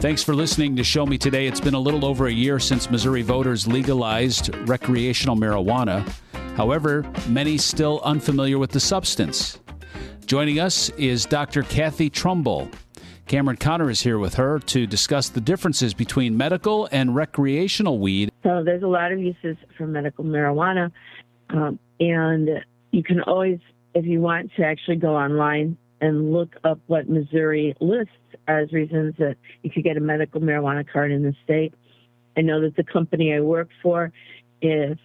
Thanks for listening to Show Me Today. It's been a little over a year since Missouri voters legalized recreational marijuana. However, many still unfamiliar with the substance. Joining us is Dr. Kathy Trumbull. Cameron Conner is here with her to discuss the differences between medical and recreational weed. So there's a lot of uses for medical marijuana, um, and you can always, if you want to actually go online and look up what Missouri lists as reasons that you could get a medical marijuana card in the state. I know that the company I work for, if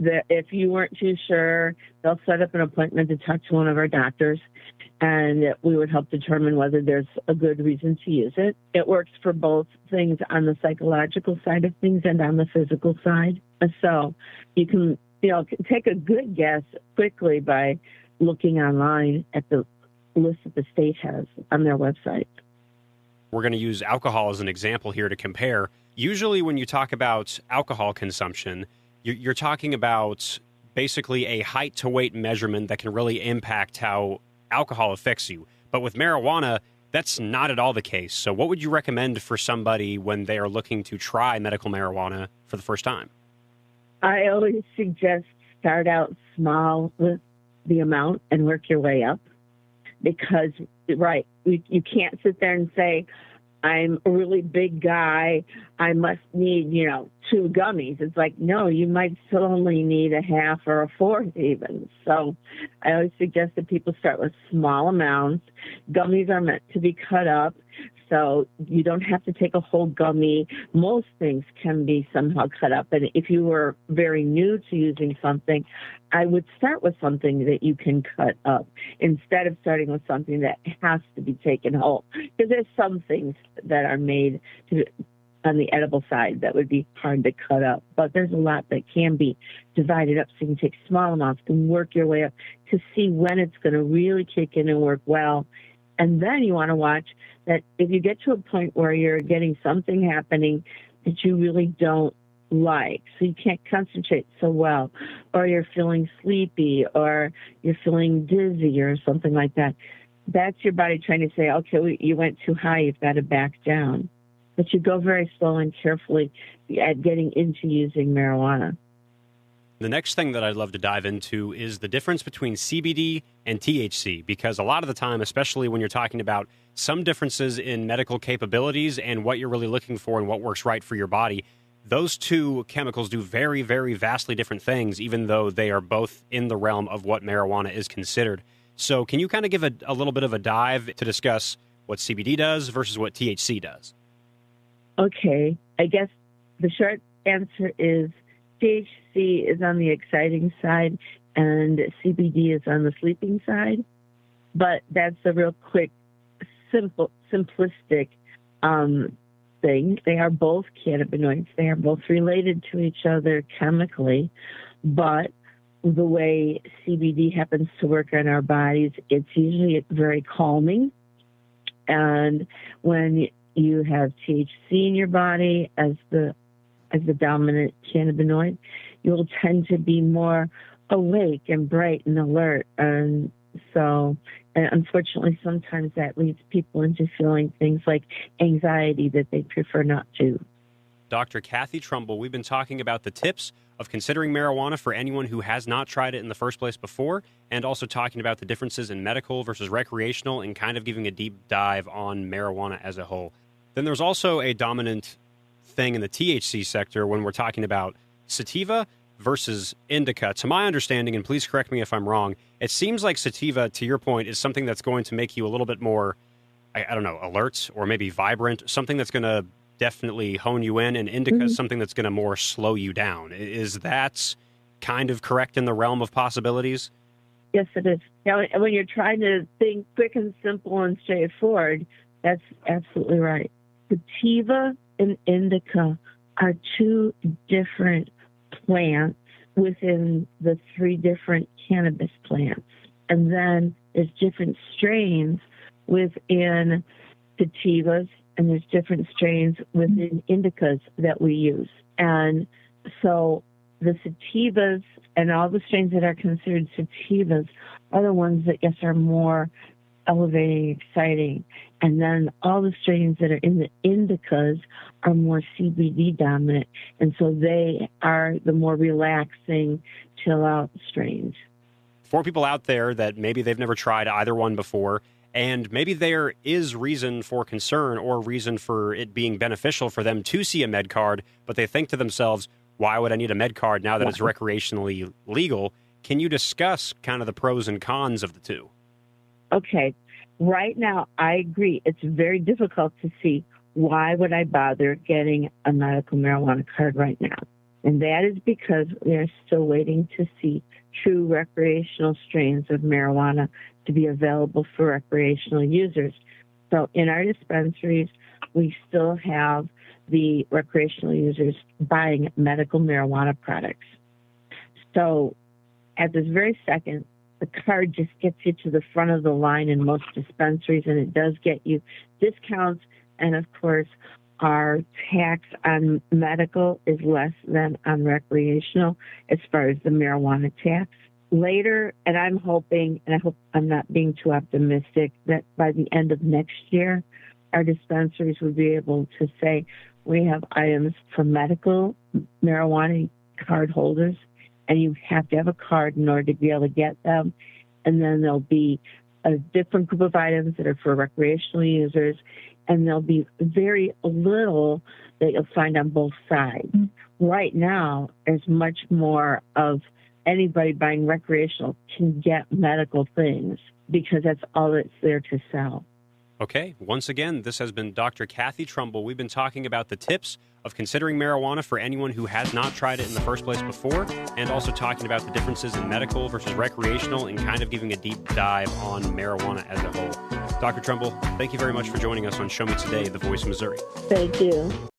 that if you weren't too sure, they'll set up an appointment to talk to one of our doctors, and we would help determine whether there's a good reason to use it. It works for both things on the psychological side of things and on the physical side. So you can you know take a good guess quickly by looking online at the list that the state has on their website. We're going to use alcohol as an example here to compare. Usually, when you talk about alcohol consumption, you're talking about basically a height to weight measurement that can really impact how alcohol affects you. But with marijuana, that's not at all the case. So, what would you recommend for somebody when they are looking to try medical marijuana for the first time? I always suggest start out small with the amount and work your way up because right you, you can't sit there and say i'm a really big guy. I must need you know two gummies. It's like no you might still only need a half or a fourth even. So i always suggest that people start with small amounts. Gummies are meant to be cut up so you don't have to take a whole gummy. Most things can be somehow cut up. And if you were very new to using something, I would start with something that you can cut up instead of starting with something that has to be taken whole. Because there's some things that are made to, on the edible side that would be hard to cut up. But there's a lot that can be divided up so you can take small amounts and work your way up to see when it's going to really kick in and work well and then you want to watch that if you get to a point where you're getting something happening that you really don't like, so you can't concentrate so well, or you're feeling sleepy, or you're feeling dizzy, or something like that, that's your body trying to say, okay, you went too high, you've got to back down. But you go very slow and carefully at getting into using marijuana. The next thing that I'd love to dive into is the difference between CBD and THC, because a lot of the time, especially when you're talking about some differences in medical capabilities and what you're really looking for and what works right for your body, those two chemicals do very, very vastly different things, even though they are both in the realm of what marijuana is considered. So, can you kind of give a, a little bit of a dive to discuss what CBD does versus what THC does? Okay. I guess the short answer is THC is on the exciting side and CBD is on the sleeping side. But that's a real quick, simple, simplistic um, thing. They are both cannabinoids. They are both related to each other chemically, but the way CBD happens to work on our bodies, it's usually very calming. And when you have THC in your body as the as the dominant cannabinoid, you will tend to be more awake and bright and alert. And so, and unfortunately, sometimes that leads people into feeling things like anxiety that they prefer not to. Dr. Kathy Trumbull, we've been talking about the tips of considering marijuana for anyone who has not tried it in the first place before, and also talking about the differences in medical versus recreational and kind of giving a deep dive on marijuana as a whole. Then there's also a dominant thing in the THC sector when we're talking about sativa versus indica. To my understanding, and please correct me if I'm wrong, it seems like sativa, to your point, is something that's going to make you a little bit more, I, I don't know, alert or maybe vibrant, something that's going to definitely hone you in, and indica mm-hmm. is something that's going to more slow you down. Is that kind of correct in the realm of possibilities? Yes, it is. Now, when you're trying to think quick and simple and straightforward, that's absolutely right. Sativa and indica are two different plants within the three different cannabis plants. And then there's different strains within sativas and there's different strains within indicas that we use. And so the sativas and all the strains that are considered sativas are the ones that yes are more elevating, exciting. And then all the strains that are in the indicas are more CBD dominant. And so they are the more relaxing, chill out strains. For people out there that maybe they've never tried either one before, and maybe there is reason for concern or reason for it being beneficial for them to see a med card, but they think to themselves, why would I need a med card now that it's recreationally legal? Can you discuss kind of the pros and cons of the two? Okay. Right now, I agree. It's very difficult to see why would I bother getting a medical marijuana card right now? And that is because they're still waiting to see true recreational strains of marijuana to be available for recreational users. So in our dispensaries, we still have the recreational users buying medical marijuana products. So at this very second, the card just gets you to the front of the line in most dispensaries and it does get you discounts and of course our tax on medical is less than on recreational as far as the marijuana tax. Later, and I'm hoping, and I hope I'm not being too optimistic, that by the end of next year, our dispensaries will be able to say we have items for medical marijuana card holders, and you have to have a card in order to be able to get them. And then there'll be a different group of items that are for recreational users, and there'll be very little that you'll find on both sides. Mm-hmm. Right now, there's much more of anybody buying recreational can get medical things because that's all that's there to sell. Okay, once again, this has been Dr. Kathy Trumbull. We've been talking about the tips of considering marijuana for anyone who has not tried it in the first place before, and also talking about the differences in medical versus recreational and kind of giving a deep dive on marijuana as a whole. Dr. Trumbull, thank you very much for joining us on Show Me Today, The Voice of Missouri. Thank you.